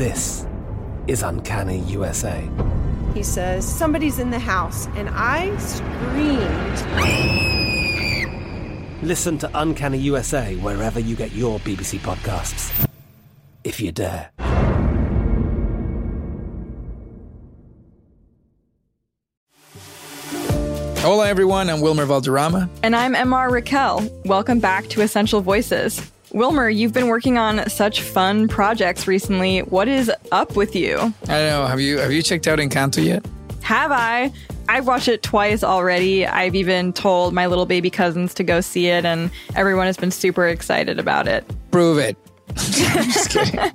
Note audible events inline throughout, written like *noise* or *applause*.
This is Uncanny USA. He says, Somebody's in the house, and I screamed. Listen to Uncanny USA wherever you get your BBC podcasts, if you dare. Hola, everyone. I'm Wilmer Valderrama. And I'm MR Raquel. Welcome back to Essential Voices. Wilmer, you've been working on such fun projects recently. What is up with you? I don't know. Have you have you checked out Encanto yet? Have I? I've watched it twice already. I've even told my little baby cousins to go see it, and everyone has been super excited about it. Prove it. *laughs* I'm just kidding.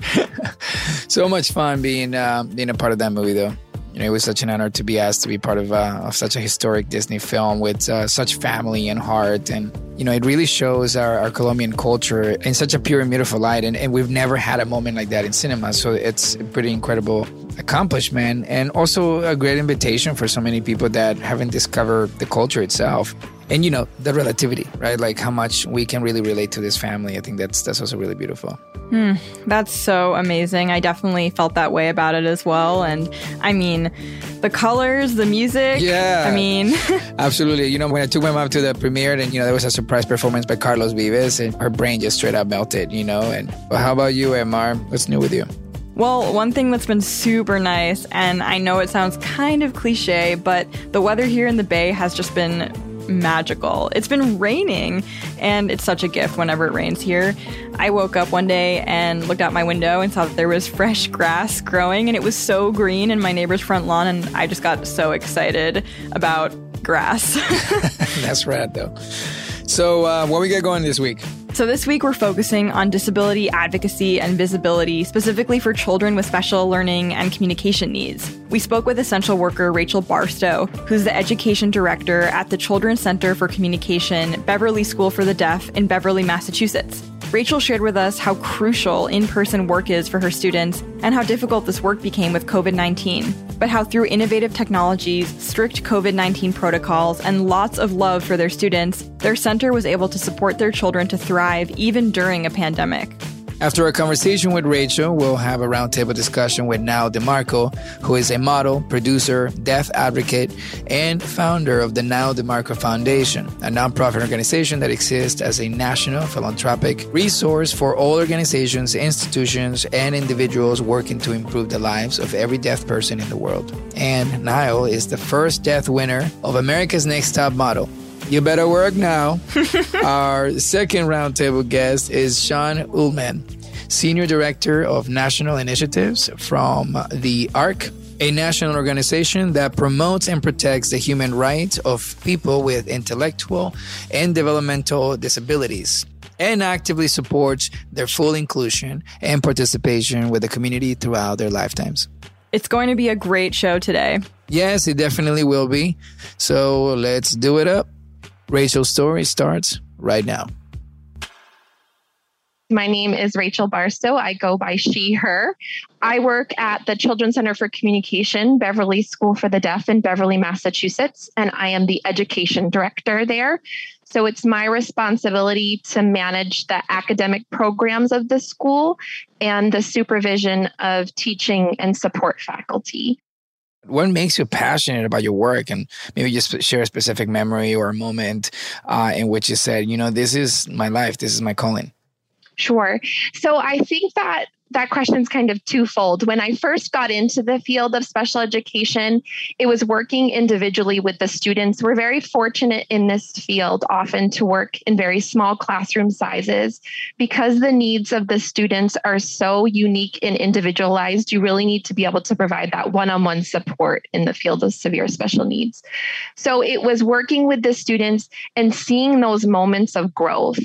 *laughs* so much fun being uh, being a part of that movie, though you know, it was such an honor to be asked to be part of, uh, of such a historic Disney film with uh, such family and heart. And, you know, it really shows our, our Colombian culture in such a pure and beautiful light. And, and we've never had a moment like that in cinema. So it's a pretty incredible accomplishment and also a great invitation for so many people that haven't discovered the culture itself and you know the relativity right? Like how much we can really relate to this family. I think that's that's also really beautiful. Hmm, that's so amazing. I definitely felt that way about it as well. And i mean the colors the music yeah. I mean. *laughs* Absolutely. You know when i took my mom to the premiere and you know there was a surprise performance by carlos vives and her brain just straight up melted you know? And well, how about you mr what's new with you? Well, one thing that's been super nice, and I know it sounds kind of cliche, but the weather here in the Bay has just been magical. It's been raining, and it's such a gift whenever it rains here. I woke up one day and looked out my window and saw that there was *laughs* fresh grass growing, and it was so green in my neighbor's front lawn, and I just got so excited about grass. *laughs* *laughs* That's rad, though. So, uh, what we got going this week? So, this week we're focusing on disability advocacy and visibility, specifically for children with special learning and communication needs. We spoke with essential worker Rachel Barstow, who's the education director at the Children's Center for Communication, Beverly School for the Deaf in Beverly, Massachusetts. Rachel shared with us how crucial in person work is for her students and how difficult this work became with COVID 19, but how through innovative technologies, strict COVID 19 protocols, and lots of love for their students, their center was able to support their children to thrive even during a pandemic. After a conversation with Rachel, we'll have a roundtable discussion with Nyle DiMarco, who is a model, producer, deaf advocate, and founder of the Nyle DiMarco Foundation, a nonprofit organization that exists as a national philanthropic resource for all organizations, institutions, and individuals working to improve the lives of every deaf person in the world. And Nyle is the first deaf winner of America's Next Top Model. You better work now. *laughs* Our second roundtable guest is Sean Ullman, Senior Director of National Initiatives from the ARC, a national organization that promotes and protects the human rights of people with intellectual and developmental disabilities and actively supports their full inclusion and participation with the community throughout their lifetimes. It's going to be a great show today. Yes, it definitely will be. So let's do it up. Rachel's story starts right now. My name is Rachel Barstow. I go by she, her. I work at the Children's Center for Communication, Beverly School for the Deaf in Beverly, Massachusetts, and I am the education director there. So it's my responsibility to manage the academic programs of the school and the supervision of teaching and support faculty what makes you passionate about your work? And maybe just share a specific memory or a moment uh, in which you said you know this is my life. This is my calling. Sure. So i think that that question is kind of twofold. When I first got into the field of special education, it was working individually with the students. We're very fortunate in this field often to work in very small classroom sizes because the needs of the students are so unique and individualized. You really need to be able to provide that one on one support in the field of severe special needs. So it was working with the students and seeing those moments of growth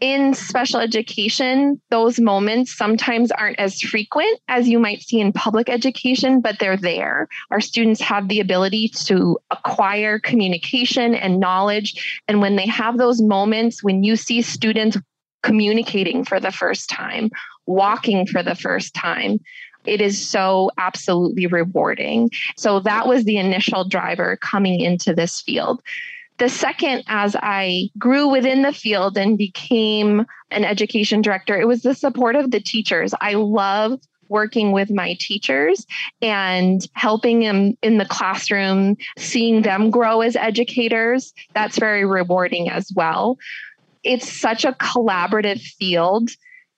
in special education, those moments sometimes aren't as frequent as you might see in public education, but they're there. Our students have the ability to acquire communication and knowledge. And when they have those moments, when you see students communicating for the first time, walking for the first time, it is so absolutely rewarding. So that was the initial driver coming into this field. The second, as I grew within the field and became an education director, it was the support of the teachers. I love working with my teachers and helping them in the classroom, seeing them grow as educators. That's very rewarding as well. It's such a collaborative field,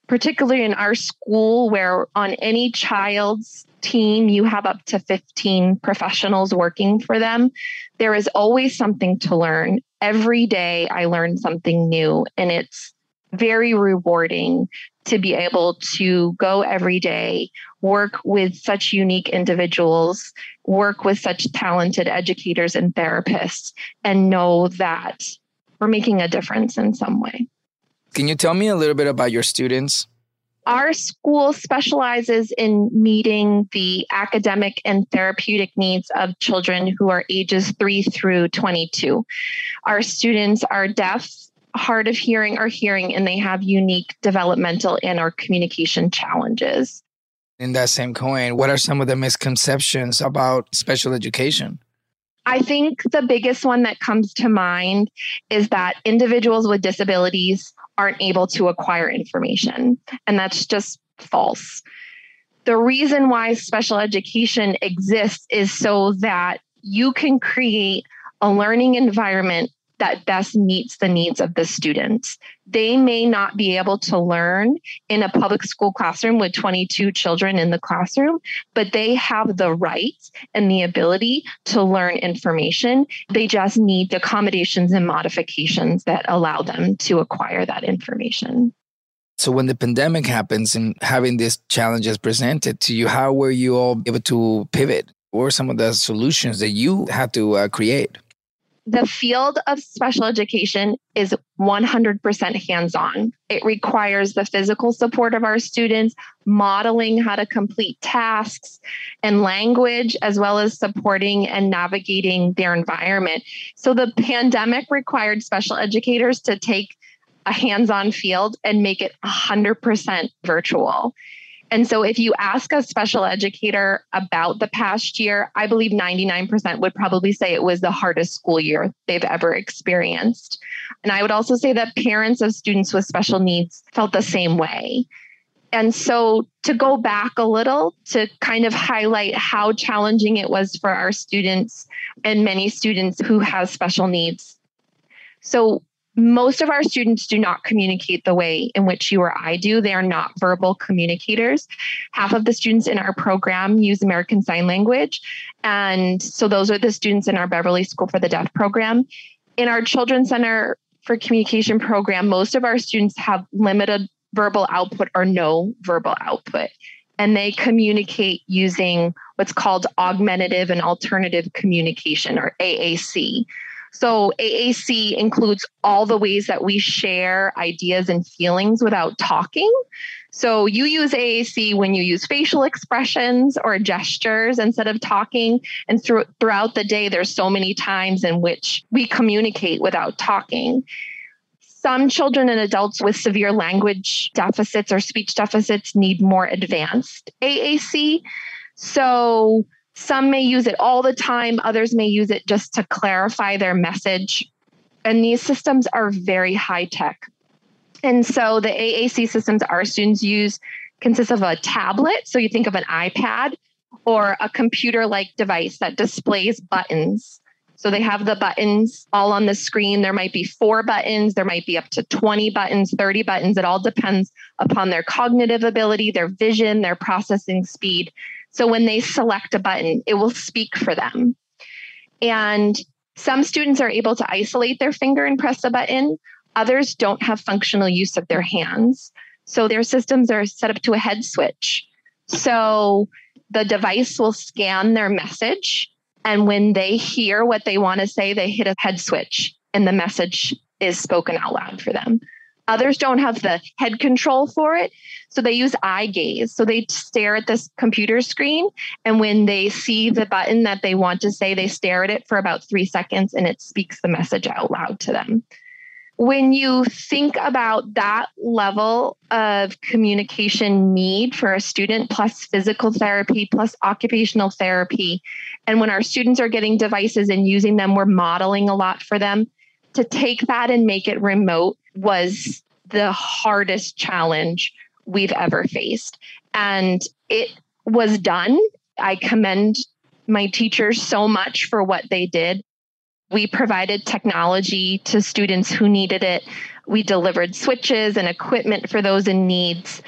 particularly in our school, where on any child's team, you have up to 15 professionals working for them. There is always something to learn. Every day, I learn something new, and it's very rewarding to be able to go every day, work with such unique individuals, work with such talented educators and therapists, and know that we're making a difference in some way. Can you tell me a little bit about your students? Our school specializes in meeting the academic and therapeutic needs of children who are ages 3 through 22. Our students are deaf, hard of hearing, or hearing, and they have unique developmental and or communication challenges. In that same coin, what are some of the misconceptions about special education? I think the biggest one that comes to mind is that individuals with disabilities aren't able to acquire information. And that's just false. The reason why special education exists is so that you can create a learning environment that best meets the needs of the students. They may not be able to learn in a public school classroom with 22 children in the classroom, but they have the right and the ability to learn information. They just need the accommodations and modifications that allow them to acquire that information. So when the pandemic happens and having these challenges presented to you, how were you all able to pivot? What were some of the solutions that you had to uh, create? The field of special education is 100% hands on. It requires the physical support of our students, modeling how to complete tasks and language, as well as supporting and navigating their environment. So the pandemic required special educators to take a hands on field and make it 100% virtual. And so, if you ask a special educator about the past year, I believe 99% would probably say it was the hardest school year they've ever experienced. And I would also say that parents of students with special needs felt the same way. And so, to go back a little to kind of highlight how challenging it was for our students and many students who have special needs. So, most of our students do not communicate the way in which you or I do. They are not verbal communicators. Half of the students in our program use American Sign Language. And so those are the students in our Beverly School for the Deaf program. In our Children's Center for Communication program, most of our students have limited verbal output or no verbal output. And they communicate using what's called augmentative and alternative communication or AAC. So AAC includes all the ways that we share ideas and feelings without talking. So you use AAC when you use facial expressions or gestures instead of talking. And through, throughout the day, there's so many times in which we communicate without talking. Some children and adults with severe language deficits or speech deficits need more advanced AAC. So some may use it all the time, others may use it just to clarify their message. And these systems are very high tech. And so the AAC systems our students use consists of a tablet. So you think of an iPad or a computer like device that displays buttons. So they have the buttons all on the screen. There might be four buttons, there might be up to 20 buttons, 30 buttons. It all depends upon their cognitive ability, their vision, their processing speed. So when they select a button, it will speak for them. And some students are able to isolate their finger and press a button. Others don't have functional use of their hands. So their systems are set up to a head switch. So the device will scan their message. And when they hear what they want to say, they hit a head switch and the message is spoken out loud for them. Others don't have the head control for it. So they use eye gaze. So they stare at this computer screen. And when they see the button that they want to say, they stare at it for about three seconds and it speaks the message out loud to them when you think about that level of communication need for a student, plus physical therapy, plus occupational therapy, and when our students are getting devices and using them, we're modeling a lot for them. To take that and make it remote was the hardest challenge we've ever faced. And it was done. I commend my teachers so much for what they did. We provided technology to students who needed it. We delivered switches and equipment for those in needs.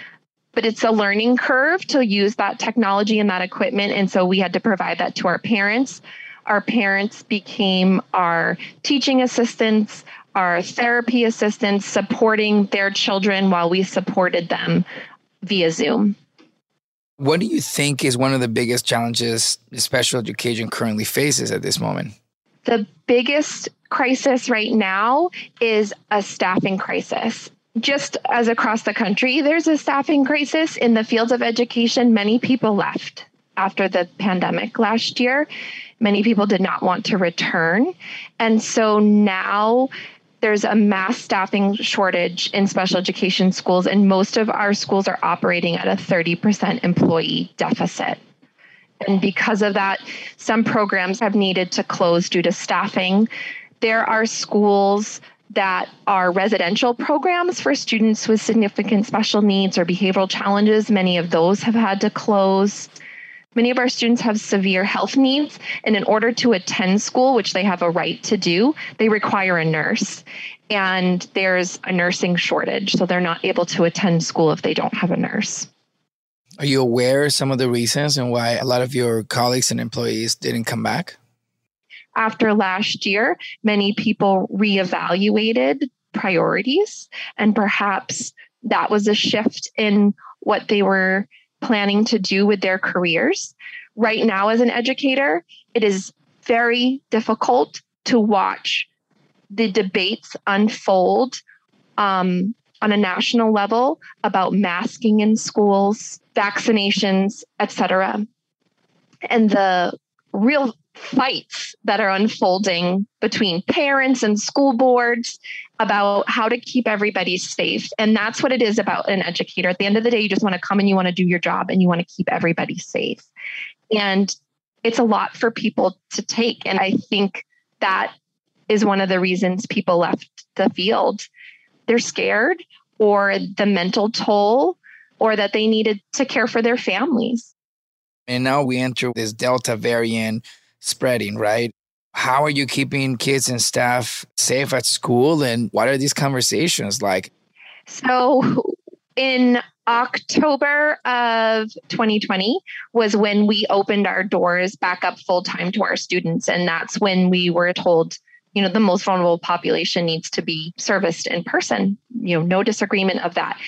But it's a learning curve to use that technology and that equipment. And so we had to provide that to our parents. Our parents became our teaching assistants, our therapy assistants, supporting their children while we supported them via Zoom. What do you think is one of the biggest challenges special education currently faces at this moment? The biggest crisis right now is a staffing crisis. Just as across the country, there's a staffing crisis in the fields of education. Many people left after the pandemic last year. Many people did not want to return. And so now there's a mass staffing shortage in special education schools, and most of our schools are operating at a 30% employee deficit. And because of that, some programs have needed to close due to staffing. There are schools that are residential programs for students with significant special needs or behavioral challenges. Many of those have had to close. Many of our students have severe health needs, and in order to attend school, which they have a right to do, they require a nurse. And there's a nursing shortage, so they're not able to attend school if they don't have a nurse. Are you aware of some of the reasons and why a lot of your colleagues and employees didn't come back? After last year, many people reevaluated priorities, and perhaps that was a shift in what they were planning to do with their careers. Right now, as an educator, it is very difficult to watch the debates unfold um, on a national level about masking in schools, vaccinations, etc. And the real fights that are unfolding between parents and school boards about how to keep everybody safe. And that's what it is about an educator. At the end of the day, you just want to come and you want to do your job and you want to keep everybody safe. And it's a lot for people to take. And I think that is one of the reasons people left the field they're scared or the mental toll or that they needed to care for their families. And now we enter this Delta variant spreading, right? How are you keeping kids and staff safe at school? And what are these conversations like? So, in October of 2020 was when we opened our doors back up full time to our students. And that's when we were told you know the most vulnerable population needs to be serviced in person you know no disagreement of that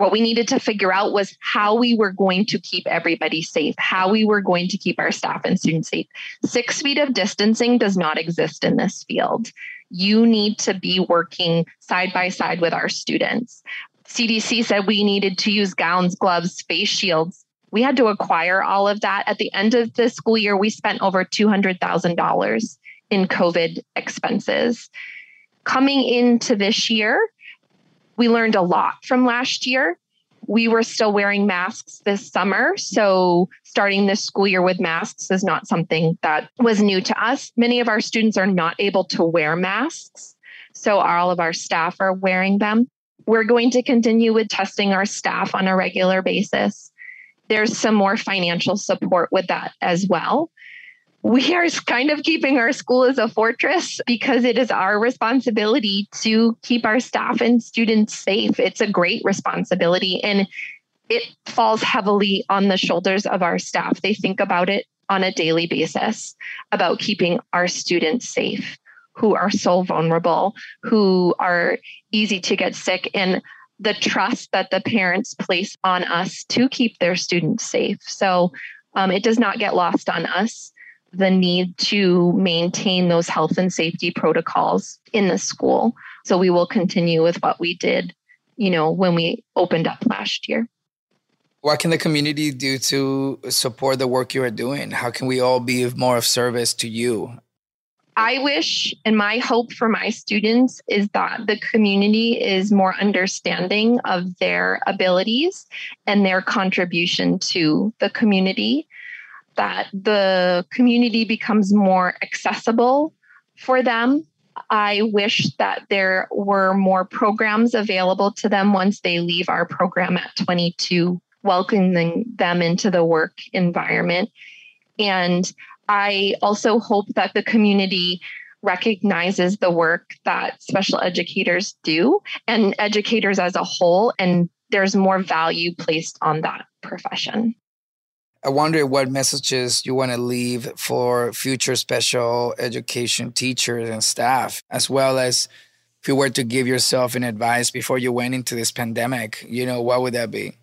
what we needed to figure out was how we were going to keep everybody safe how we were going to keep our staff and students safe. Six feet of distancing does not exist in this field. You need to be working side by side with our students. Cdc said we needed to use gowns gloves face shields. We had to acquire all of that. At the end of the school year we spent over $200000 in COVID expenses. Coming into this year, we learned a lot from last year. We were still wearing masks this summer. So, starting this school year with masks is not something that was new to us. Many of our students are not able to wear masks. So, all of our staff are wearing them. We're going to continue with testing our staff on a regular basis. There's some more financial support with that as well we are kind of keeping our school as a fortress because it is our responsibility to keep our staff and students safe. It's a great responsibility and it falls heavily on the shoulders of our staff. They think about it on a daily basis about keeping our students safe who are so vulnerable, who are easy to get sick, and the trust that the parents place on us to keep their students safe. So um, it does not get lost on us the need to maintain those health and safety protocols in the school. So we will continue with what we did, you know, when we opened up last year. What can the community do to support the work you are doing? How can we all be of more of service to you? I wish and my hope for my students is that the community is more understanding of their abilities and their contribution to the community, that the community becomes more accessible for them. I wish that there were more programs available to them once they leave our program at 22 welcoming them into the work environment. And I also hope that the community recognizes the work that special educators do and educators as a whole, and there's more value placed on that profession. I wonder what messages you want to leave for future special education teachers and staff, as well as if you were to give yourself an advice before you went into this pandemic, you know, what would that be?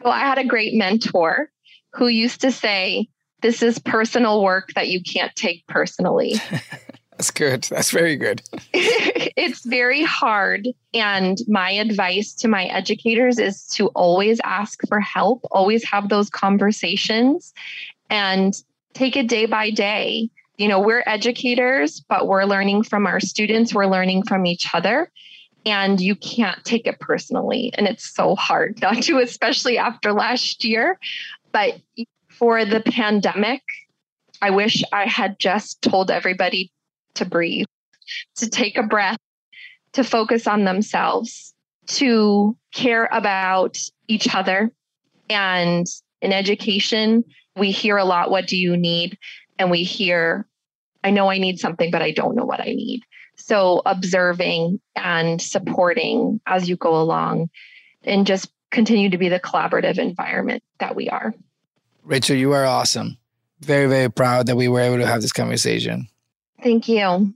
So I had a great mentor who used to say, This is personal work that you can't take personally. *laughs* That's good. That's very good. *laughs* it's very hard. And my advice to my educators is to always ask for help, always have those conversations, and take it day by day. You know, we're educators, but we're learning from our students, we're learning from each other and you can't take it personally. And it's so hard *laughs* not to, especially after last year. But for the pandemic, I wish I had just told everybody to breathe, to take a breath, to focus on themselves, to care about each other. And in education, we hear a lot what do you need? And we hear, I know I need something, but I don't know what I need. So observing and supporting as you go along and just continue to be the collaborative environment that we are. Rachel, you are awesome. Very, very proud that we were able to have this conversation. Thank you.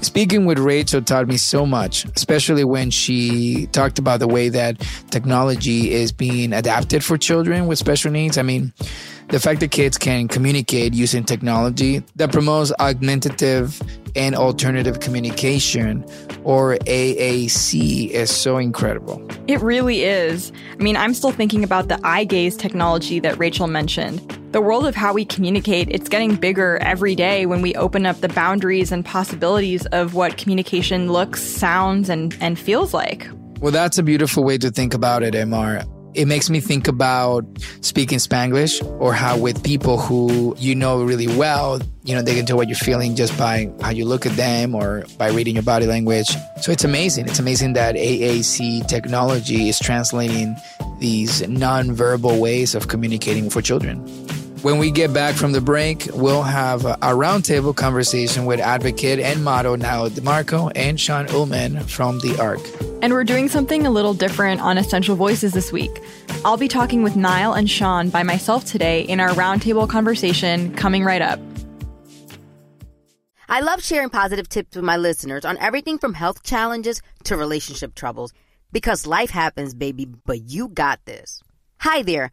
Speaking with Rachel taught me so much, especially when she talked about the way that technology is being adapted for children with special needs. I mean, the fact that kids can communicate using technology that promotes augmentative and alternative communication or AAC is so incredible. It really is. I mean, I'm still thinking about the eye gaze technology that Rachel mentioned. The world of how we communicate, it's getting bigger every day when we open up the boundaries and possibilities of what communication looks, sounds, and, and feels like. Well, that's a beautiful way to think about it, Emar it makes me think about speaking Spanglish or how with people who you know really well, you know, they can tell what you're feeling just by how you look at them or by reading your body language. So it's amazing. It's amazing that AAC technology is translating these non-verbal ways of communicating for children. When we get back from the break, we'll have a roundtable conversation with advocate and model Nyle DiMarco and Sean Ullman from the ARC. And we're doing something a little different on Essential Voices this week. I'll be talking with Nyle and Sean by myself today in our roundtable conversation coming right up. I love sharing positive tips with my listeners on everything from health challenges to relationship troubles because life happens, baby, but you got this. Hi there.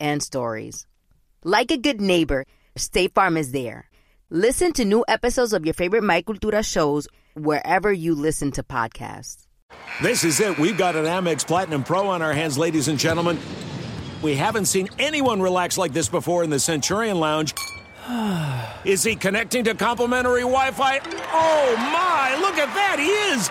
and stories. Like a good neighbor, State Farm is there. Listen to new episodes of your favorite My Cultura shows wherever you listen to podcasts. This is it. We've got an Amex Platinum Pro on our hands, ladies and gentlemen. We haven't seen anyone relax like this before in the Centurion Lounge. *sighs* Is he connecting to complimentary Wi Fi? Oh my, look at that, he is!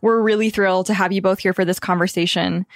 We're really thrilled to have you both here for this conversation.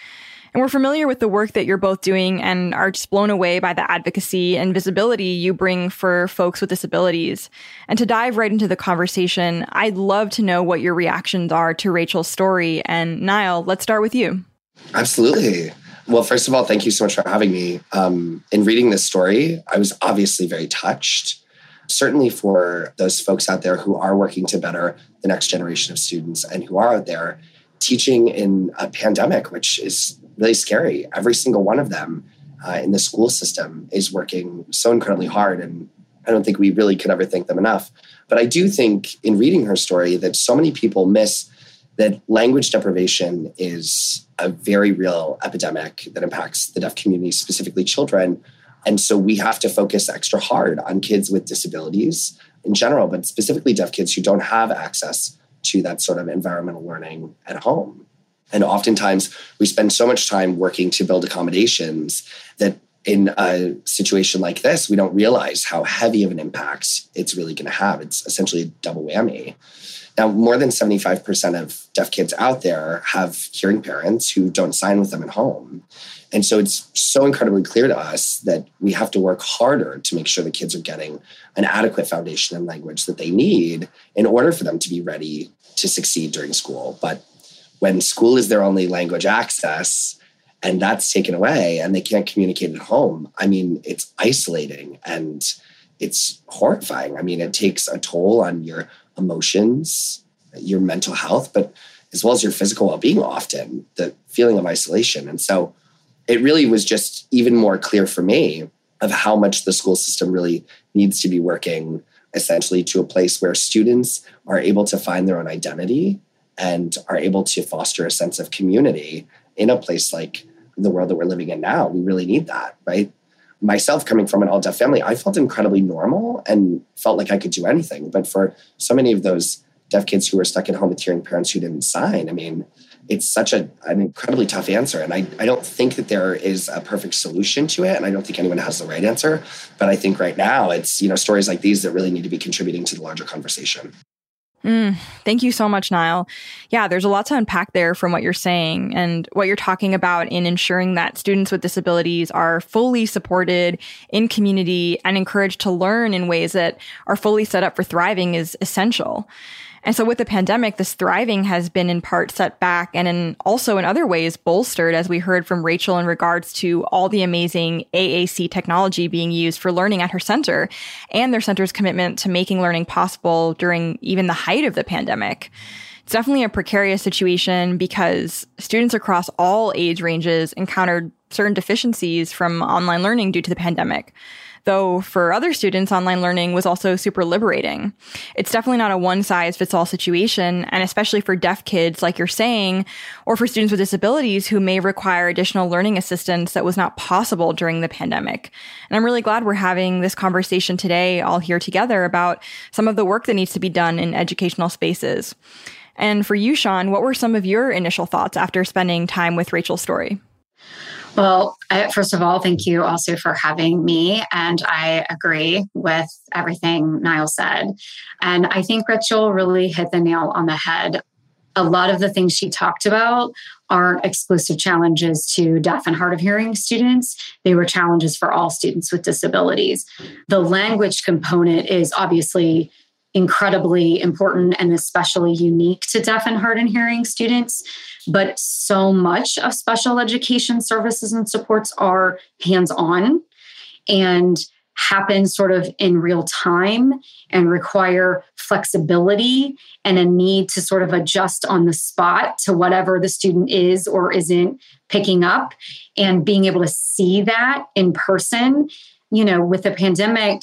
And we're familiar with the work that you're both doing and are just blown away by the advocacy and visibility you bring for folks with disabilities. And to dive right into the conversation, I'd love to know what your reactions are to Rachel's story. And Nyle, let's start with you. Absolutely. Well, first of all, thank you so much for having me. Um, in reading this story, I was obviously very touched certainly for those folks out there who are working to better the next generation of students and who are out there teaching in a pandemic, which is really scary. Every single one of them uh, in the school system is working so incredibly hard. And I don't think we really could ever thank them enough. But I do think in reading her story that so many people miss that language deprivation is a very real epidemic that impacts the deaf community, specifically children and so we have to focus extra hard on kids with disabilities in general, but specifically deaf kids who don't have access to that sort of environmental learning at home. And oftentimes we spend so much time working to build accommodations that in a situation like this, we don't realize how heavy of an impact it's really going to have. It's essentially a double whammy. Now, more than 75% of deaf kids out there have hearing parents who don't sign with them at home. And so it's so incredibly clear to us that we have to work harder to make sure the kids are getting an adequate foundation in language that they need in order for them to be ready to succeed during school. But when school is their only language access and that's taken away and they can't communicate at home, I mean, it's isolating and it's horrifying. I mean, it takes a toll on your emotions, your mental health, but as well as your physical well being often, the feeling of isolation. And so, it really was just even more clear for me of how much the school system really needs to be working essentially to a place where students are able to find their own identity and are able to foster a sense of community in a place like the world that we're living in now. We really need that, right? Myself coming from an all deaf family, I felt incredibly normal and felt like I could do anything. But for so many of those deaf kids who were stuck at home with hearing parents who didn't sign, I mean, it's such a, an incredibly tough answer. And I, I don't think that there is a perfect solution to it. And I don't think anyone has the right answer. But I think right now it's, you know, stories like these that really need to be contributing to the larger conversation. Mm, thank you so much, Nyle. Yeah, there's a lot to unpack there from what you're saying and what you're talking about in ensuring that students with disabilities are fully supported in community and encouraged to learn in ways that are fully set up for thriving is essential. And so with the pandemic, this thriving has been in part set back and in also in other ways bolstered, as we heard from Rachel in regards to all the amazing AAC technology being used for learning at her center and their center's commitment to making learning possible during even the height of the pandemic. It's definitely a precarious situation because students across all age ranges encountered certain deficiencies from online learning due to the pandemic though for other students, online learning was also super liberating. It's definitely not a one size fits all situation, and especially for deaf kids, like you're saying, or for students with disabilities who may require additional learning assistance that was not possible during the pandemic. And I'm really glad we're having this conversation today, all here together, about some of the work that needs to be done in educational spaces. And for you, Sean, what were some of your initial thoughts after spending time with Rachel's story? Well, first of all, thank you also for having me. And I agree with everything Nyle said. And I think Rachel really hit the nail on the head. A lot of the things she talked about aren't exclusive challenges to deaf and hard of hearing students. They were challenges for all students with disabilities. The language component is obviously incredibly important and especially unique to deaf and hard and hearing students. But so much of special education services and supports are hands on and happen sort of in real time and require flexibility and a need to sort of adjust on the spot to whatever the student is or isn't picking up and being able to see that in person you know with the pandemic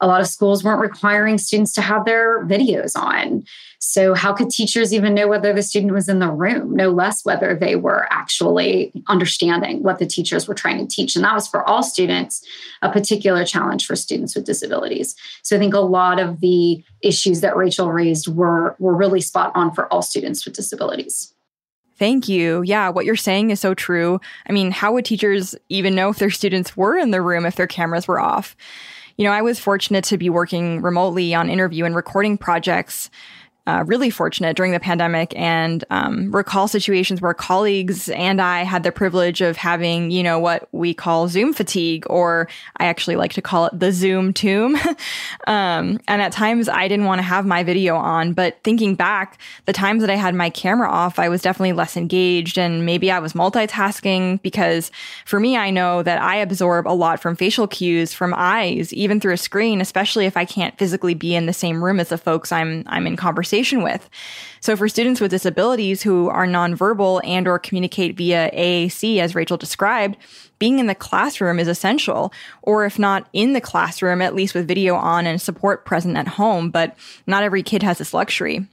a lot of schools weren't requiring students to have their videos on. So, how could teachers even know whether the student was in the room, no less whether they were actually understanding what the teachers were trying to teach? And that was for all students, a particular challenge for students with disabilities. So, I think a lot of the issues that Rachel raised were, were really spot on for all students with disabilities. Thank you. Yeah, what you're saying is so true. I mean, how would teachers even know if their students were in the room if their cameras were off? You know, I was fortunate to be working remotely on interview and recording projects uh, really fortunate during the pandemic and um, recall situations where colleagues and I had the privilege of having, you know, what we call Zoom fatigue, or I actually like to call it the Zoom tomb. *laughs* um, and at times I didn't want to have my video on, but thinking back, the times that I had my camera off, I was definitely less engaged and maybe I was multitasking because for me, I know that I absorb a lot from facial cues from eyes, even through a screen, especially if I can't physically be in the same room as the folks I'm, I'm in conversation conversation with. So for students with disabilities who are nonverbal and or communicate via AAC as Rachel described, being in the classroom is essential, or if not in the classroom, at least with video on and support present at home, but not every kid has this luxury.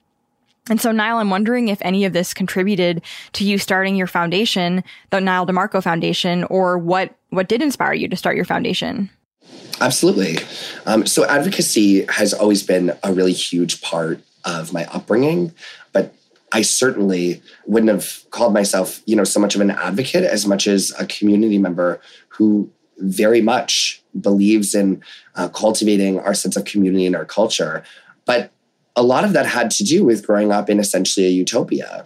And so, Nyle, I'm wondering if any of this contributed to you starting your foundation, the Nyle DiMarco Foundation, or what, what did inspire you to start your foundation? Absolutely. Um, so, advocacy has always been a really huge part of my upbringing, but I certainly wouldn't have called myself, you know, so much of an advocate as much as a community member who very much believes in uh, cultivating our sense of community and our culture. But a lot of that had to do with growing up in essentially a utopia.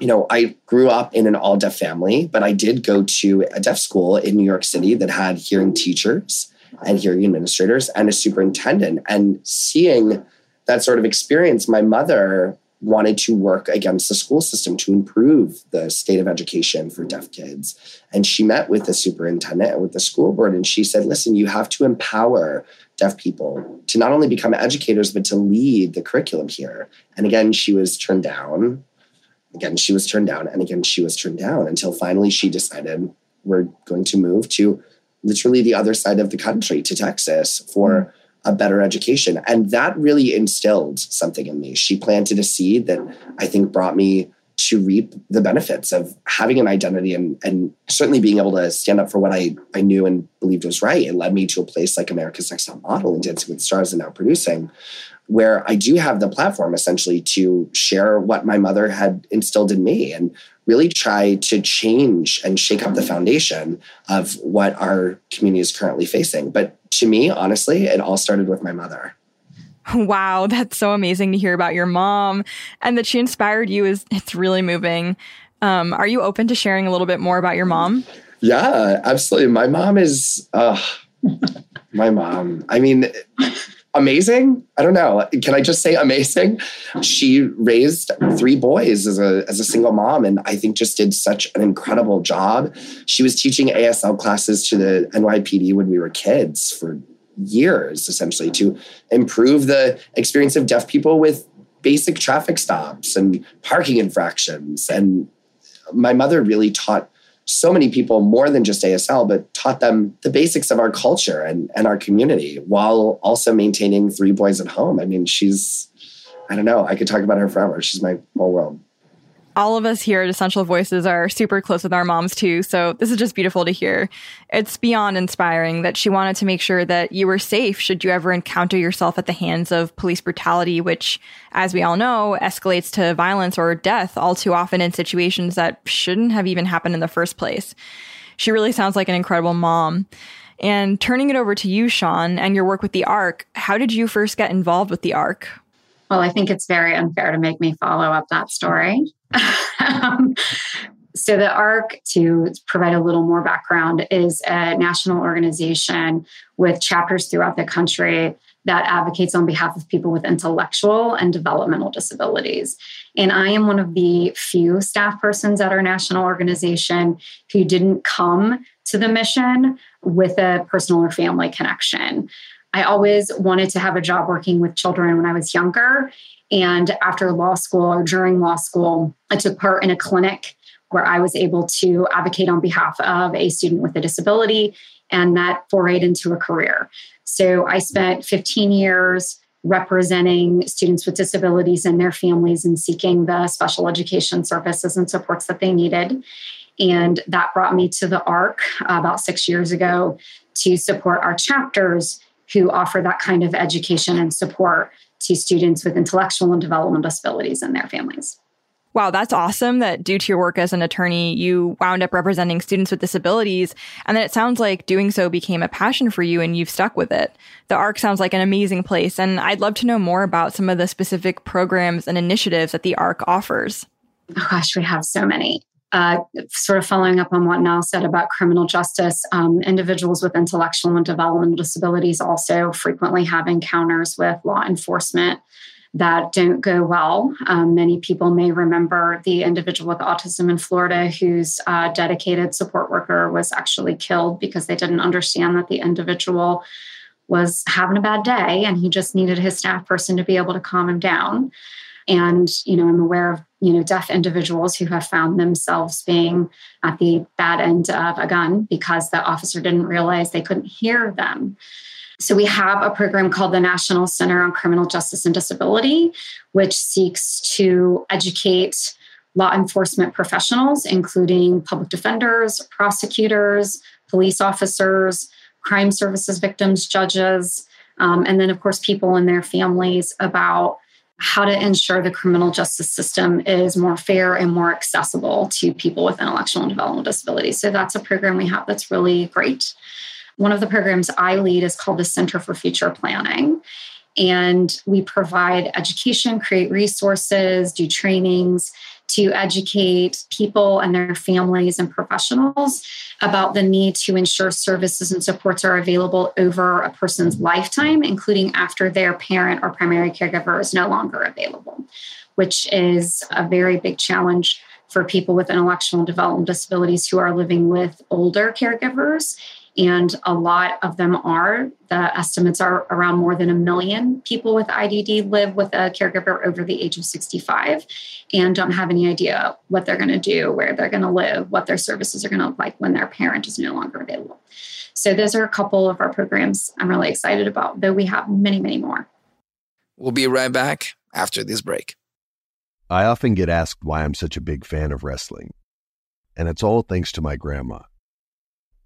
You know, I grew up in an all deaf family, but I did go to a deaf school in New York City that had hearing teachers and hearing administrators and a superintendent. And seeing that sort of experience, my mother wanted to work against the school system to improve the state of education for deaf kids. And she met with the superintendent and with the school board, and she said, Listen, you have to empower deaf people to not only become educators, but to lead the curriculum here. And again, she was turned down. Again, she was turned down. And again, she was turned down until finally she decided we're going to move to literally the other side of the country, to Texas, for. Mm-hmm a better education. And that really instilled something in me. She planted a seed that I think brought me to reap the benefits of having an identity and, and certainly being able to stand up for what I, I knew and believed was right. It led me to a place like America's Next Top Model and Dancing with Stars and now producing, where I do have the platform essentially to share what my mother had instilled in me and really try to change and shake up the foundation of what our community is currently facing. But to me, honestly, it all started with my mother. *laughs* Wow, that's so amazing to hear about your mom and that she inspired you is it's really moving. Um, are you open to sharing a little bit more about your mom? Yeah, absolutely. My mom is uh, *laughs* my mom. I mean, amazing. I don't know. Can I just say amazing? She raised three boys as a as a single mom, and I think just did such an incredible job. She was teaching ASL classes to the NYPD when we were kids for years, essentially, to improve the experience of deaf people with basic traffic stops and parking infractions. And my mother really taught so many people more than just ASL, but taught them the basics of our culture and, and our community while also maintaining three boys at home. I mean, she's, I don't know, I could talk about her forever. She's my whole world all of us here at Essential Voices are super close with our moms too. So this is just beautiful to hear. It's beyond inspiring that she wanted to make sure that you were safe should you ever encounter yourself at the hands of police brutality, which, as we all know, escalates to violence or death all too often in situations that shouldn't have even happened in the first place. She really sounds like an incredible mom. And turning it over to you, Sean, and your work with the ARC, how did you first get involved with the ARC? Well, I think it's very unfair to make me follow up that story. Um, *laughs* so, the ARC, to provide a little more background, is a national organization with chapters throughout the country that advocates on behalf of people with intellectual and developmental disabilities. And I am one of the few staff persons at our national organization who didn't come to the mission with a personal or family connection. I always wanted to have a job working with children when I was younger. And after law school or during law school, I took part in a clinic where I was able to advocate on behalf of a student with a disability, and that forayed into a career. So I spent 15 years representing students with disabilities and their families and seeking the special education services and supports that they needed. And that brought me to the ARC uh, about six years ago to support our chapters who offer that kind of education and support to students with intellectual and developmental disabilities and their families. Wow, that's awesome that due to your work as an attorney, you wound up representing students with disabilities. And then it sounds like doing so became a passion for you and you've stuck with it. The ARC sounds like an amazing place. And I'd love to know more about some of the specific programs and initiatives that the ARC offers. Oh gosh, we have so many. Uh, sort of following up on what Nyle said about criminal justice, um, individuals with intellectual and developmental disabilities also frequently have encounters with law enforcement that don't go well. Um, many people may remember the individual with autism in Florida whose uh, dedicated support worker was actually killed because they didn't understand that the individual was having a bad day and he just needed his staff person to be able to calm him down. And, you know, I'm aware of, you know, deaf individuals who have found themselves being at the bad end of a gun because the officer didn't realize they couldn't hear them. So we have a program called the National Center on Criminal Justice and Disability, which seeks to educate law enforcement professionals, including public defenders, prosecutors, police officers, crime services victims, judges, um, and then, of course, people and their families about how to ensure the criminal justice system is more fair and more accessible to people with intellectual and developmental disabilities. So that's a program we have that's really great. One of the programs I lead is called the Center for Future Planning. And we provide education, create resources, do trainings to educate people and their families and professionals about the need to ensure services and supports are available over a person's lifetime, including after their parent or primary caregiver is no longer available, which is a very big challenge for people with intellectual and developmental disabilities who are living with older caregivers and a lot of them are. The estimates are around more than a million people with IDD live with a caregiver over the age of 65 and don't have any idea what they're going to do, where they're going to live, what their services are going to look like when their parent is no longer available. So, those are a couple of our programs I'm really excited about, though we have many, many more. We'll be right back after this break. I often get asked why I'm such a big fan of wrestling, and it's all thanks to my grandma.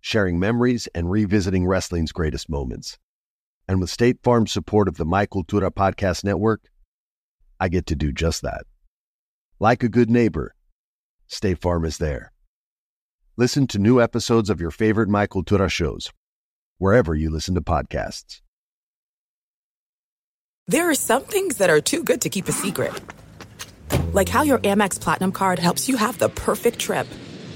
sharing memories and revisiting wrestling's greatest moments. And with State Farm's support of the My Cultura Podcast Network, I get to do just that. Like a good neighbor, State Farm is there. Listen to new episodes of your favorite My Cultura shows, wherever you listen to podcasts. There are some things that are too good to keep a secret. Like how your Amex Platinum card helps you have the perfect trip.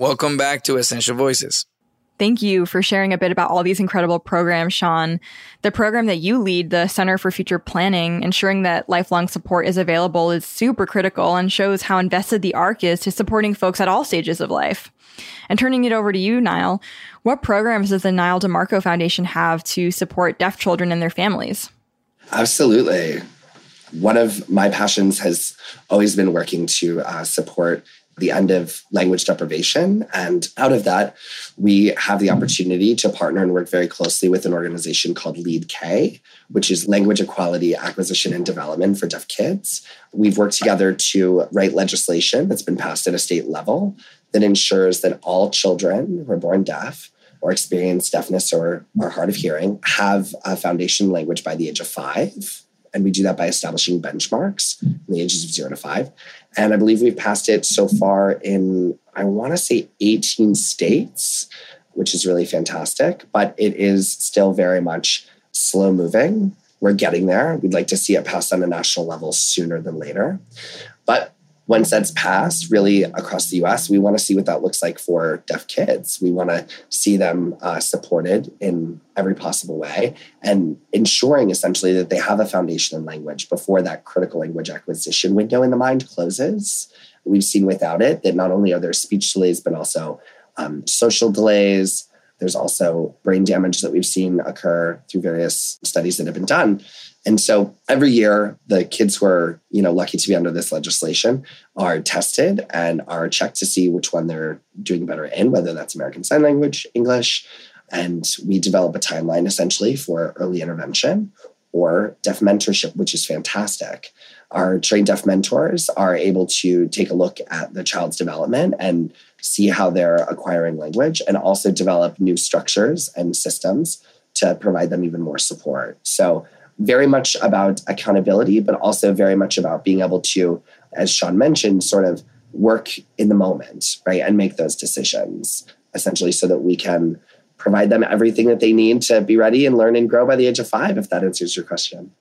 Welcome back to Essential Voices. Thank you for sharing a bit about all these incredible programs, Sean. The program that you lead, the Center for Future Planning, ensuring that lifelong support is available is super critical and shows how invested the ARC is to supporting folks at all stages of life. And turning it over to you, Nyle, what programs does the Nyle DiMarco Foundation have to support deaf children and their families? Absolutely. One of my passions has always been working to uh, support the end of language deprivation. And out of that, we have the opportunity to partner and work very closely with an organization called Lead K, which is Language Equality Acquisition and Development for Deaf Kids. We've worked together to write legislation that's been passed at a state level that ensures that all children who are born deaf or experience deafness or, or hard of hearing have a foundation language by the age of five and we do that by establishing benchmarks in the ages of zero to five. And I believe we've passed it so far in, I want to say 18 states, which is really fantastic, but it is still very much slow moving. We're getting there. We'd like to see it passed on a national level sooner than later. But once that's passed, really across the US, we want to see what that looks like for deaf kids. We want to see them uh, supported in every possible way and ensuring essentially that they have a foundation in language before that critical language acquisition window in the mind closes. We've seen without it that not only are there speech delays, but also um, social delays. There's also brain damage that we've seen occur through various studies that have been done. And so every year, the kids who are, you know, lucky to be under this legislation are tested and are checked to see which one they're doing better in, whether that's American Sign Language, English. And we develop a timeline essentially for early intervention or deaf mentorship, which is fantastic. Our trained deaf mentors are able to take a look at the child's development and see how they're acquiring language and also develop new structures and systems to provide them even more support. So very much about accountability, but also very much about being able to, as Sean mentioned, sort of work in the moment, right? And make those decisions essentially so that we can provide them everything that they need to be ready and learn and grow by the age of five, if that answers your question.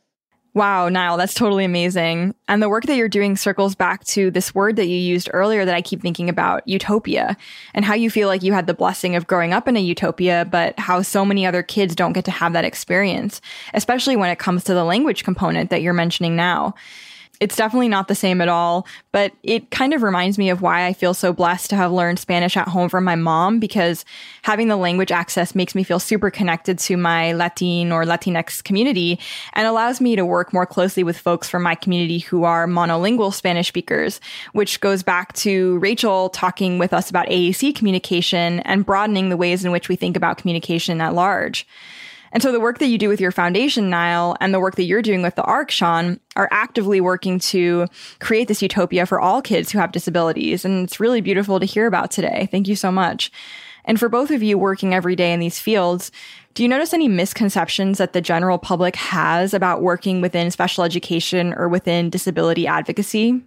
Wow, Nyle, that's totally amazing. And the work that you're doing circles back to this word that you used earlier that I keep thinking about, utopia, and how you feel like you had the blessing of growing up in a utopia, but how so many other kids don't get to have that experience, especially when it comes to the language component that you're mentioning now. It's definitely not the same at all, but it kind of reminds me of why I feel so blessed to have learned Spanish at home from my mom because having the language access makes me feel super connected to my Latin or Latinx community and allows me to work more closely with folks from my community who are monolingual Spanish speakers, which goes back to Rachel talking with us about AAC communication and broadening the ways in which we think about communication at large. And so the work that you do with your foundation, Nyle, and the work that you're doing with the ARC, Sean, are actively working to create this utopia for all kids who have disabilities. And it's really beautiful to hear about today. Thank you so much. And for both of you working every day in these fields, do you notice any misconceptions that the general public has about working within special education or within disability advocacy?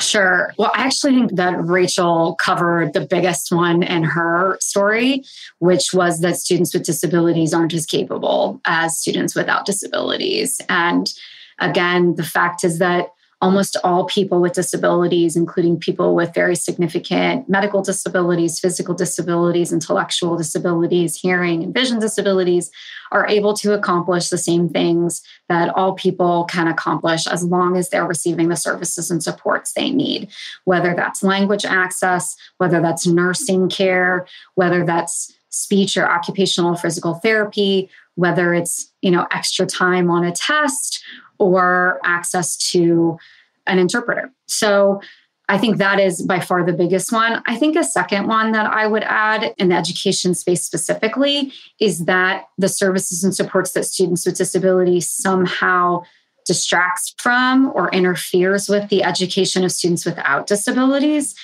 Sure. Well, I actually think that Rachel covered the biggest one in her story, which was that students with disabilities aren't as capable as students without disabilities. And again, the fact is that almost all people with disabilities, including people with very significant medical disabilities, physical disabilities, intellectual disabilities, hearing and vision disabilities, are able to accomplish the same things that all people can accomplish as long as they're receiving the services and supports they need, whether that's language access, whether that's nursing care, whether that's speech or occupational physical therapy, whether it's you know extra time on a test or access to an interpreter. So I think that is by far the biggest one. I think a second one that I would add in the education space specifically is that the services and supports that students with disabilities somehow distracts from or interferes with the education of students without disabilities.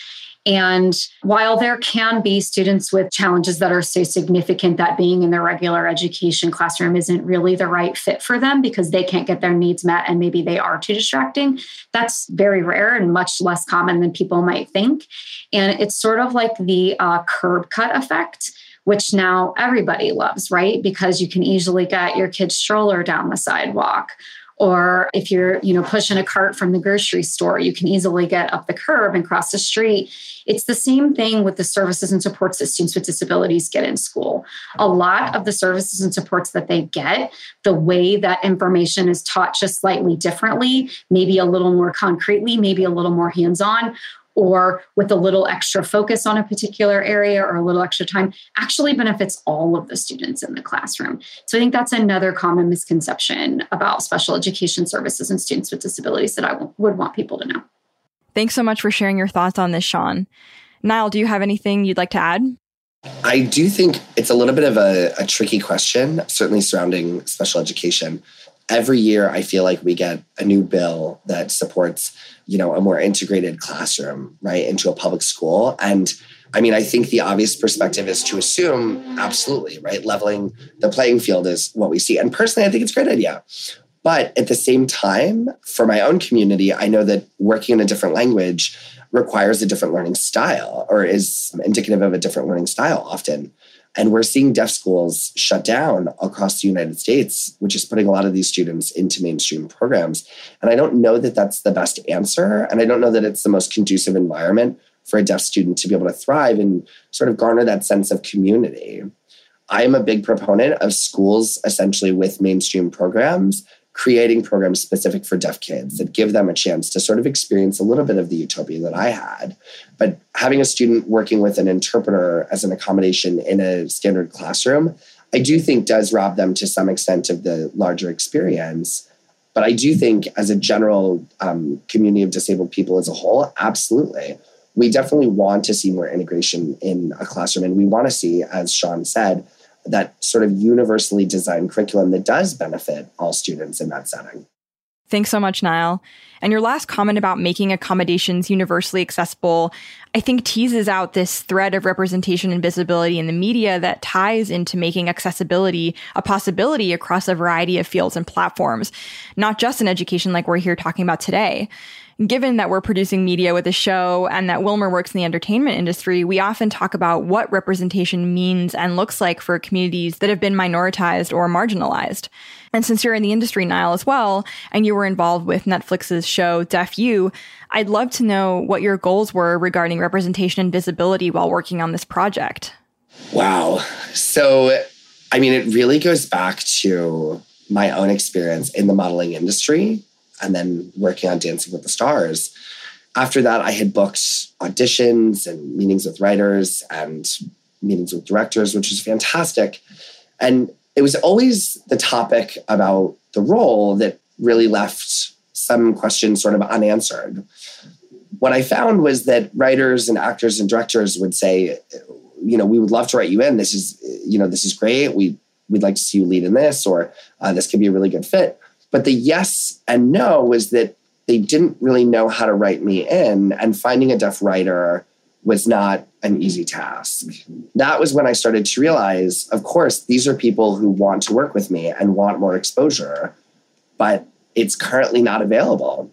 And while there can be students with challenges that are so significant that being in the regular education classroom isn't really the right fit for them because they can't get their needs met and maybe they are too distracting, that's very rare and much less common than people might think. And it's sort of like the uh, curb cut effect which now everybody loves, right? Because you can easily get your kid's stroller down the sidewalk or if you're you know pushing a cart from the grocery store you can easily get up the curb and cross the street. It's the same thing with the services and supports that students with disabilities get in school. A lot of the services and supports that they get the way that information is taught just slightly differently maybe a little more concretely maybe a little more hands-on or with a little extra focus on a particular area or a little extra time actually benefits all of the students in the classroom. So I think that's another common misconception about special education services and students with disabilities that I w- would want people to know. Thanks so much for sharing your thoughts on this, Sean. Nyle, do you have anything you'd like to add? I do think it's a little bit of a, a tricky question, certainly surrounding special education every year I feel like we get a new bill that supports, you know, a more integrated classroom, right, into a public school. And I mean, I think the obvious perspective is to assume absolutely, right? Leveling the playing field is what we see. And personally, I think it's a great idea. But at the same time, for my own community, I know that working in a different language requires a different learning style or is indicative of a different learning style often. And we're seeing deaf schools shut down across the United States, which is putting a lot of these students into mainstream programs. And I don't know that that's the best answer. And I don't know that it's the most conducive environment for a deaf student to be able to thrive and sort of garner that sense of community. I am a big proponent of schools essentially with mainstream programs creating programs specific for deaf kids that give them a chance to sort of experience a little bit of the utopia that I had. But having a student working with an interpreter as an accommodation in a standard classroom, I do think does rob them to some extent of the larger experience. But I do think, as a general um, community of disabled people as a whole, absolutely. We definitely want to see more integration in a classroom. And we want to see, as Sean said, that sort of universally designed curriculum that does benefit all students in that setting. Thanks so much, Nyle. And your last comment about making accommodations universally accessible, I think teases out this thread of representation and visibility in the media that ties into making accessibility a possibility across a variety of fields and platforms, not just in education like we're here talking about today given that we're producing media with a show and that Wilmer works in the entertainment industry, we often talk about what representation means and looks like for communities that have been minoritized or marginalized. And since you're in the industry, Nyle, as well, and you were involved with Netflix's show Deaf U, I'd love to know what your goals were regarding representation and visibility while working on this project. Wow. So, I mean, it really goes back to my own experience in the modeling industry and then working on Dancing with the Stars. After that, I had booked auditions and meetings with writers and meetings with directors, which was fantastic. And it was always the topic about the role that really left some questions sort of unanswered. What I found was that writers and actors and directors would say, you know, we would love to write you in. This is, you know, this is great. We we'd like to see you lead in this, or uh, this could be a really good fit. But the yes and no was that they didn't really know how to write me in, and finding a deaf writer was not an easy task. That was when I started to realize, of course, these are people who want to work with me and want more exposure, but it's currently not available.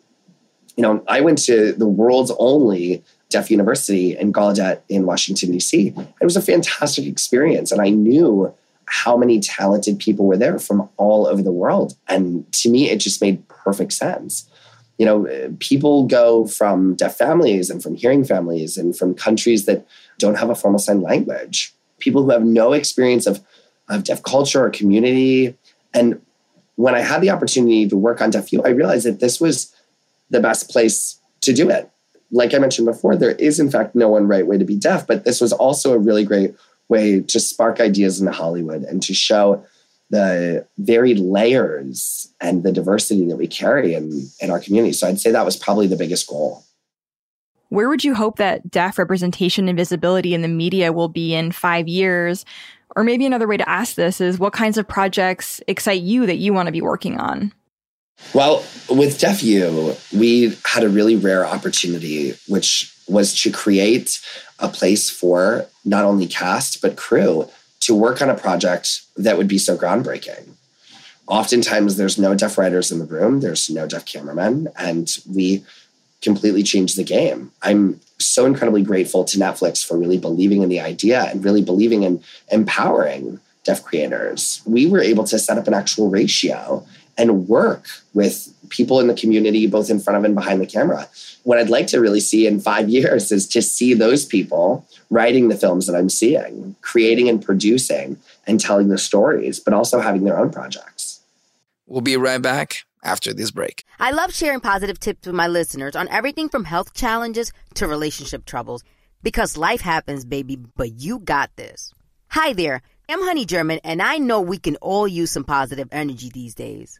You know, I went to the world's only deaf university in Gallaudet in Washington, D.C. It was a fantastic experience. And I knew how many talented people were there from all over the world. And to me, it just made perfect sense. You know, people go from deaf families and from hearing families and from countries that don't have a formal sign language, people who have no experience of, of deaf culture or community. And when I had the opportunity to work on Deaf U, I realized that this was the best place to do it. Like I mentioned before, there is, in fact, no one right way to be deaf, but this was also a really great way to spark ideas in Hollywood and to show the varied layers and the diversity that we carry in, in our community. So I'd say that was probably the biggest goal. Where would you hope that deaf representation and visibility in the media will be in five years? Or maybe another way to ask this is what kinds of projects excite you that you want to be working on? Well, with Deaf U, we had a really rare opportunity, which was to create a place for not only cast, but crew to work on a project that would be so groundbreaking. Oftentimes, there's no deaf writers in the room, there's no deaf cameramen, and we completely changed the game. I'm so incredibly grateful to Netflix for really believing in the idea and really believing in empowering deaf creators. We were able to set up an actual ratio and work with people in the community, both in front of and behind the camera. What I'd like to really see in five *laughs* years is to see those people writing the films that I'm seeing, creating and producing and telling the stories, but also having their own projects. We'll be right back after this break. I love sharing positive tips with my listeners on everything from health challenges to relationship troubles because life happens, baby, but you got this. Hi there. I'm Honey German, and I know we can all use some positive energy these days.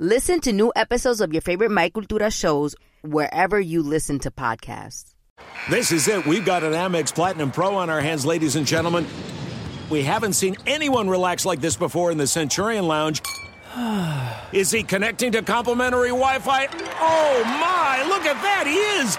Listen to new episodes of your favorite My Cultura shows wherever you listen to podcasts. This is it. We've got an Amex Platinum Pro on our hands, ladies and gentlemen. We haven't seen anyone relax like this before in the Centurion Lounge. *sighs* Is he connecting to complimentary Wi Fi? Oh my, look at that, he is!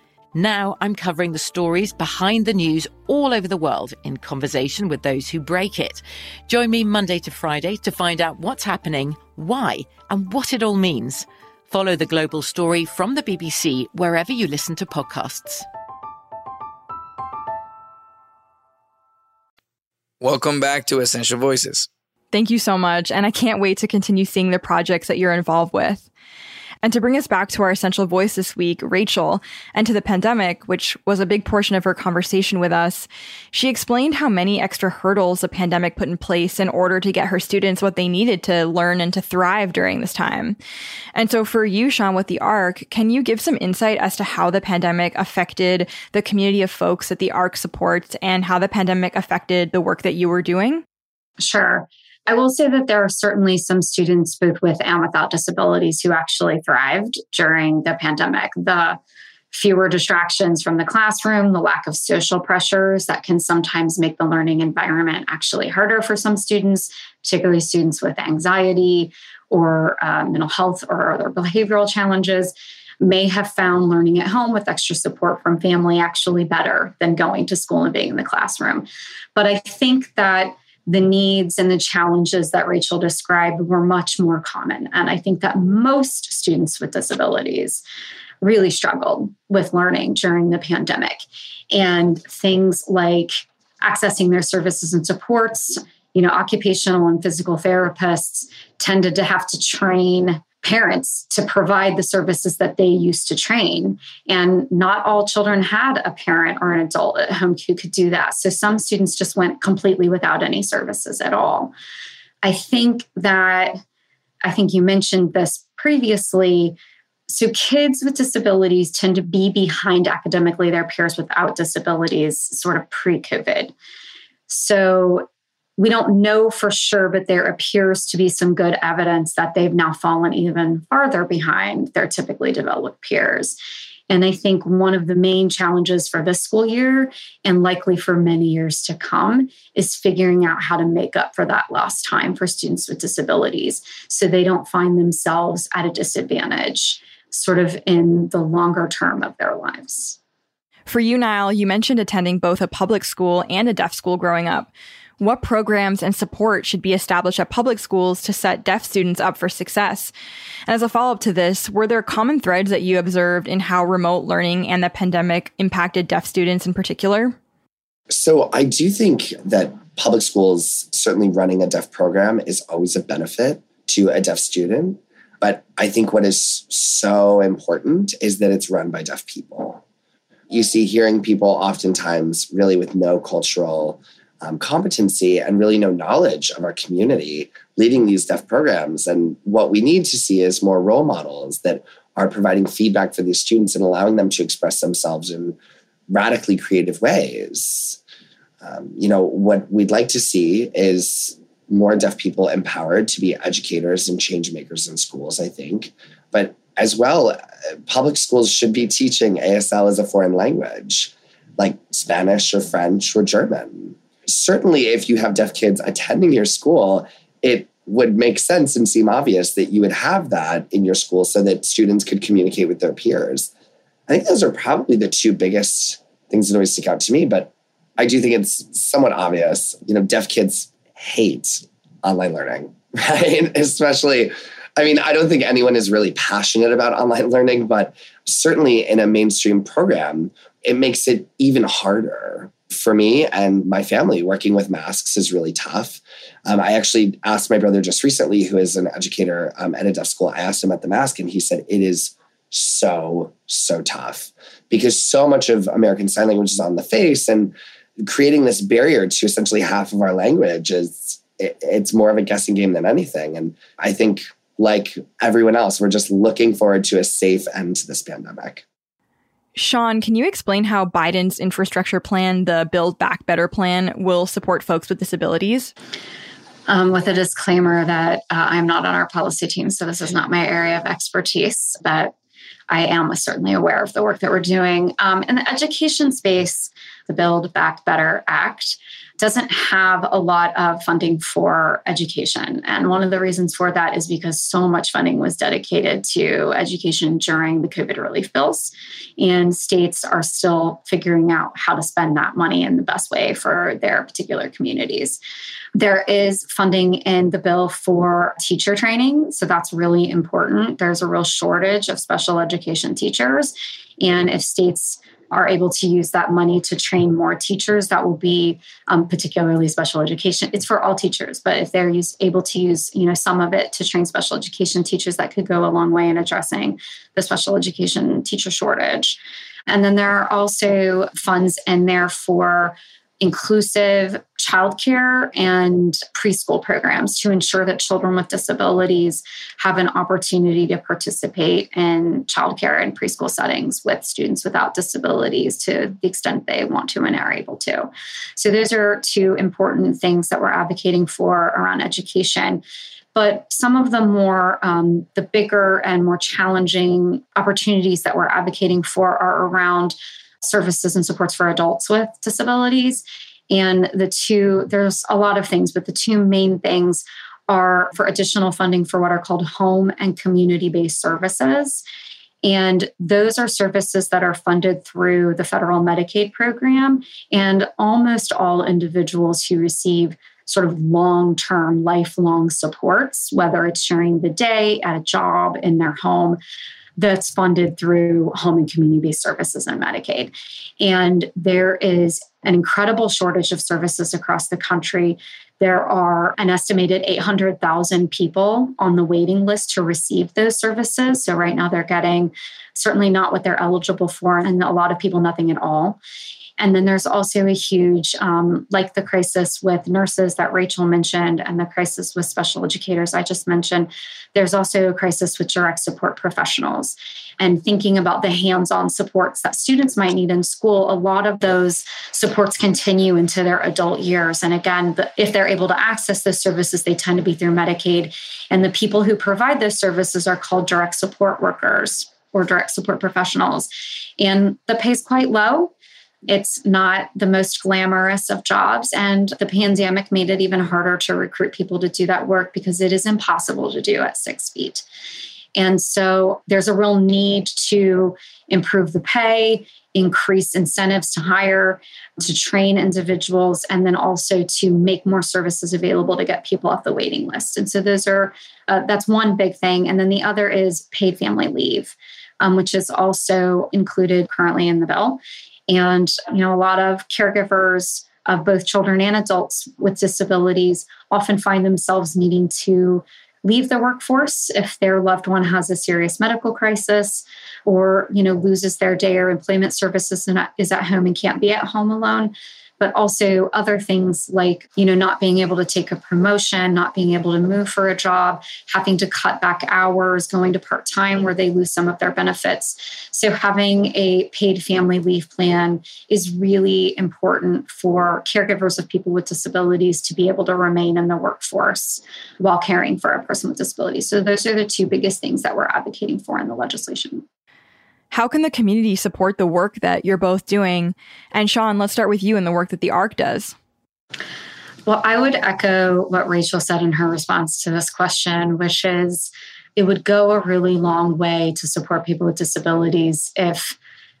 Now I'm covering the stories behind the news all over the world in conversation with those who break it. Join me Monday to Friday to find out what's happening, why, and what it all means. Follow the global story from the BBC wherever you listen to podcasts. Welcome back to Essential Voices. Thank you so much. And I can't wait to continue seeing the projects that you're involved with. And to bring us back to our essential voice this week, Rachel, and to the pandemic, which was a big portion of her conversation with us, she explained how many extra hurdles the pandemic put in place in order to get her students what they needed to learn and to thrive during this time. And so for you, Sean, with the ARC, can you give some insight as to how the pandemic affected the community of folks that the ARC supports and how the pandemic affected the work that you were doing? Sure. I will say that there are certainly some students, both with and without disabilities, who actually thrived during the pandemic. The fewer distractions from the classroom, the lack of social pressures that can sometimes make the learning environment actually harder for some students, particularly students with anxiety or uh, mental health or other behavioral challenges. May have found learning at home with extra support from family actually better than going to school and being in the classroom. But I think that the needs and the challenges that Rachel described were much more common. And I think that most students with disabilities really struggled with learning during the pandemic. And things like accessing their services and supports, you know, occupational and physical therapists tended to have to train parents to provide the services that they used to train. And not all children had a parent or an adult at home who could do that. So some students just went completely without any services at all. I think that, I think you mentioned this previously. So, kids with disabilities tend to be behind academically their peers without disabilities, sort of pre COVID. So, we don't know for sure, but there appears to be some good evidence that they've now fallen even farther behind their typically developed peers. And I think one of the main challenges for this school year and likely for many years to come is figuring out how to make up for that lost time for students with disabilities so they don't find themselves at a disadvantage sort of in the longer term of their lives. For you, Nyle, you mentioned attending both a public school and a deaf school growing up what programs and support should be established at public schools to set deaf students up for success? And as a follow up to this, were there common threads that you observed in how remote learning and the pandemic impacted deaf students in particular? So I do think that public schools, certainly running a deaf program, is always a benefit to a deaf student. But I think what is so important is that it's run by deaf people. You see hearing people oftentimes really with no cultural um, competency and really no knowledge of our community leading these deaf programs. And what we need to see is more role models that are providing feedback for these students and allowing them to express themselves in radically creative ways. Um, you know, what we'd like to see is more deaf people empowered to be educators and change makers in schools, I think. But as well, public schools should be teaching ASL as a foreign language, like Spanish or French or German. Certainly, if you have deaf kids attending your school, it would make sense and seem obvious that you would have that in your school so that students could communicate with their peers. I think those are probably the two biggest things that always stick out to me, but I do think it's somewhat obvious. You know, deaf kids hate online learning, *laughs* right? Especially, I mean, I don't think anyone is really passionate about online learning, but certainly in a mainstream program, it makes it even harder for me and my family. Working with masks is really tough. Um, I actually asked my brother just recently, who is an educator um, at a deaf school, I asked him at the mask, and he said it is so, so tough because so much of American Sign Language is on the face. And creating this barrier to essentially half of our language is it, it's more of a guessing game than anything. And I think, like everyone else, we're just looking forward to a safe end to this pandemic. Sean, can you explain how Biden's infrastructure plan, the Build Back Better plan, will support folks with disabilities? Um, with a disclaimer that uh, I'm not on our policy team, so this is not my area of expertise, but I am certainly aware of the work that we're doing. Um, in the education space, the Build Back Better Act doesn't have a lot of funding for education. And one of the reasons for that is because so much funding was dedicated to education during the COVID relief bills. And states are still figuring out how to spend that money in the best way for their particular communities. There is funding in the bill for teacher training. So that's really important. There's a real shortage of special education teachers. And if states are able to use that money to train more teachers that will be um, particularly special education. It's for all teachers but if they're use, able to use you know some of it to train special education teachers that could go a long way in addressing the special education teacher shortage. And then there are also funds in there for inclusive childcare and preschool programs to ensure that children with disabilities have an opportunity to participate in childcare and preschool settings with students without disabilities to the extent they want to and are able to. So, those are two important things that we're advocating for around education but some of the more um, the bigger and more challenging opportunities that we're advocating for are around services and supports for adults with disabilities. And the two, there's a lot of things, but the two main things are for additional funding for what are called home and community based services. And those are services that are funded through the federal Medicaid program. And almost all individuals who receive sort of long term, lifelong supports, whether it's during the day, at a job, in their home, that's funded through home and community based services and Medicaid. And there is an incredible shortage of services across the country. There are an estimated 800,000 people on the waiting list to receive those services. So, right now, they're getting certainly not what they're eligible for, and a lot of people nothing at all. And then there's also a huge, um, like the crisis with nurses that Rachel mentioned, and the crisis with special educators I just mentioned. There's also a crisis with direct support professionals. And thinking about the hands on supports that students might need in school, a lot of those supports continue into their adult years. And again, if they're able to access those services, they tend to be through Medicaid. And the people who provide those services are called direct support workers or direct support professionals. And the pay is quite low. It's not the most glamorous of jobs. And the pandemic made it even harder to recruit people to do that work because it is impossible to do at six feet. And so there's a real need to improve the pay, increase incentives to hire, to train individuals, and then also to make more services available to get people off the waiting list. And so those are, uh, that's one big thing. And then the other is paid family leave. Um, which is also included currently in the bill. And, you know, a lot of caregivers of both children and adults with disabilities often find themselves needing to leave the workforce if their loved one has a serious medical crisis or you know loses their day or employment services and is at home and can't be at home alone but also other things like, you know, not being able to take a promotion, not being able to move for a job, having to cut back hours, going to part time where they lose some of their benefits. So, having a paid family leave plan is really important for caregivers of people with disabilities to be able to remain in the workforce while caring for a person with disabilities. So, those are the two biggest things that we're advocating for in the legislation. How can the community support the work that you're both doing? And Sean, let's start with you and the work that the ARC does. Well, I would echo what Rachel said in her response to this question, which is it would go a really long way to support people with disabilities if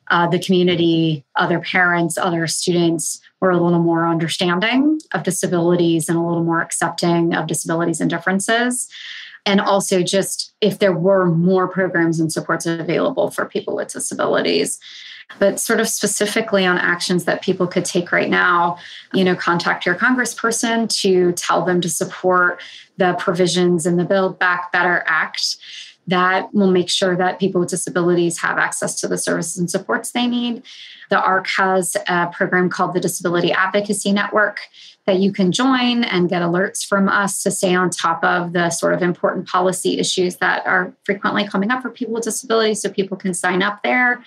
uh, the community, other parents, other students were a little more understanding of disabilities and a little more accepting of disabilities and differences and also just if there were more programs and supports available for people with disabilities. But sort of specifically on actions that people could take right now you know contact your congressperson to tell them to support the provisions in the build back better act that will make sure that people with disabilities have access to the services and supports they need the arc has a program called the disability advocacy network that you can join and get alerts from us to stay on top of the sort of important policy issues that are frequently coming up for people with disabilities so people can sign up there.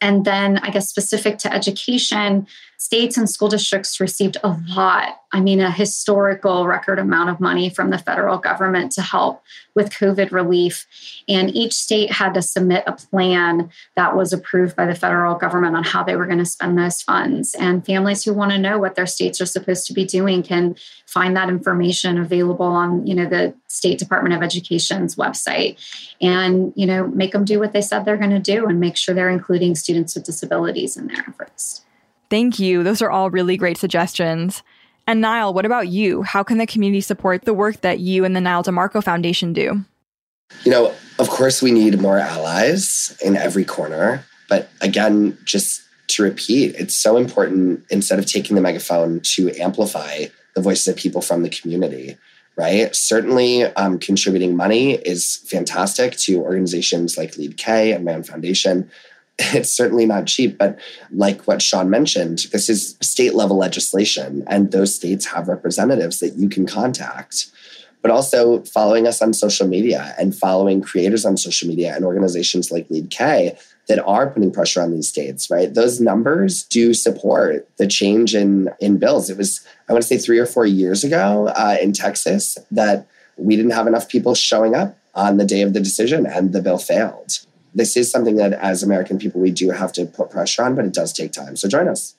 And then, I guess, specific to education, states and school districts received a lot, I mean, a historical record amount of money from the federal government to help with COVID relief. And each state had to submit a plan that was approved by the federal government on how they were going to spend those funds. And families who want to know what their states are supposed to be doing can find that information available on, you know, the State Department of Education's website and, you know, make them do what they said they're going to do and make sure they're including students with disabilities in their efforts. Thank you. Those are all really great suggestions. And Nyle, what about you? How can the community support the work that you and the Nyle DiMarco Foundation do? You know, of course, we need more allies in every corner. But again, just to repeat, it's so important instead of taking the megaphone to amplify the voices of people from the community, right? Certainly, um, contributing money is fantastic to organizations like Lead K and Man Foundation *laughs* it's certainly not cheap, but like what Sean mentioned, this is state level legislation, and those states have representatives that you can contact. But also following us on social media and following creators on social media and organizations like Lead K that are putting pressure on these states, right? Those numbers do support the change in in bills. It was, I want to say, three or four years ago uh, in Texas that we didn't have enough people showing up on the day of the decision, and the bill failed this is something that as American people we do have to put pressure on, but it does take time. So join us.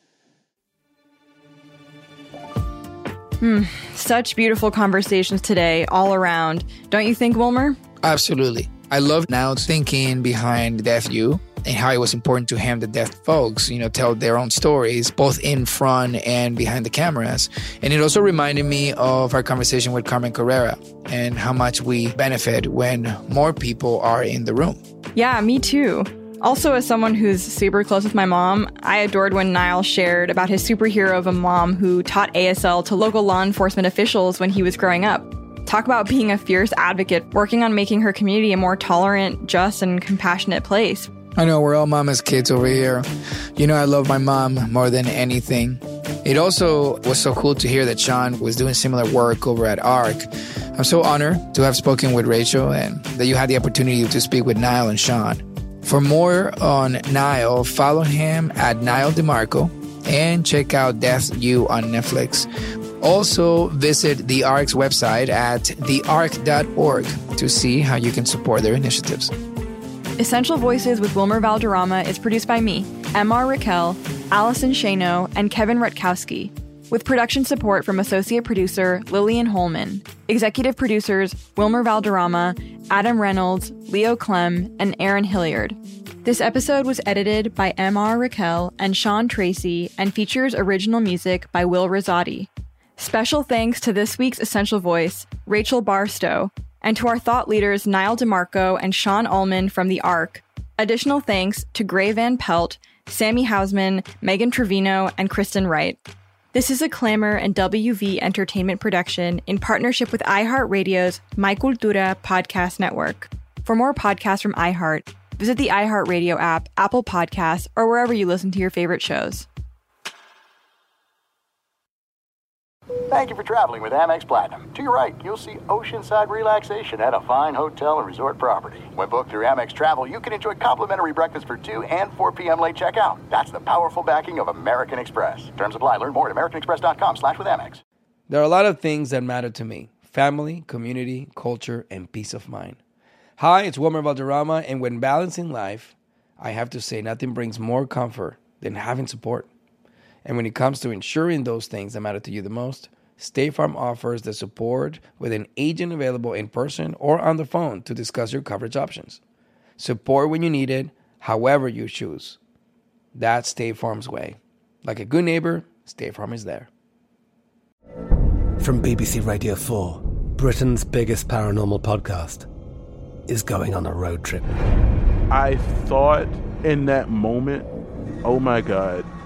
Hmm, such beautiful conversations today, all around. Don't you think, Wilmer? Absolutely. I love now thinking behind Deaf U and how it was important to him that deaf folks, you know, tell their own stories, both in front and behind the cameras. And it also reminded me of our conversation with Carmen Carrera and how much we benefit when more people are in the room. Yeah, me too. Also, as someone who's super close with my mom, I adored when Nyle shared about his superhero of a mom who taught ASL to local law enforcement officials when he was growing up. Talk about being a fierce advocate, working on making her community a more tolerant, just, and compassionate place. I know we're all mama's kids over here. You know, I love my mom more than anything. It also was so cool to hear that Sean was doing similar work over at ARC. I'm so honored to have spoken with Rachel and that you had the opportunity to speak with Nyle and Sean. For more on Nyle, follow him at Nyle DiMarco and check out Deaf U on Netflix. Also, visit the ARC's website at thearc.org to see how you can support their initiatives. Essential Voices with Wilmer Valderrama is produced by me, MR Raquel, Allison Shano, and Kevin Rutkowski, with production support from associate producer Lillian Holman, executive producers Wilmer Valderrama, Adam Reynolds, Leo Clem, and Aaron Hilliard. This episode was edited by MR Raquel and Sean Tracy and features original music by Will Rosati. Special thanks to this week's Essential Voice, Rachel Barstow, and to our thought leaders Nyle DiMarco and Sean Ullman from the ARC. Additional thanks to Gray Van Pelt, Sammy Hausman, Megan Trevino, and Kristen Wright. This is a Clamor and WV Entertainment production in partnership with iHeartRadio's My Cultura podcast network. For more podcasts from iHeart, visit the iHeartRadio app, Apple Podcasts, or wherever you listen to your favorite shows. Thank you for traveling with Amex Platinum. To your right, you'll see oceanside relaxation at a fine hotel and resort property. When booked through Amex Travel, you can enjoy complimentary breakfast for 2 and 4 p.m. late checkout. That's the powerful backing of American Express. Terms apply. Learn more at americanexpress.com slash with Amex. There are a lot of things that matter to me. Family, community, culture, and peace of mind. Hi, it's Wilmer Valderrama, and when balancing life, I have to say nothing brings more comfort than having support. And when it comes to ensuring those things that matter to you the most, State Farm offers the support with an agent available in person or on the phone to discuss your coverage options. Support when you need it, however you choose. That's State Farm's way. Like a good neighbor, State Farm is there. From BBC Radio 4, Britain's biggest paranormal podcast is going on a road trip. I thought in that moment, oh my God,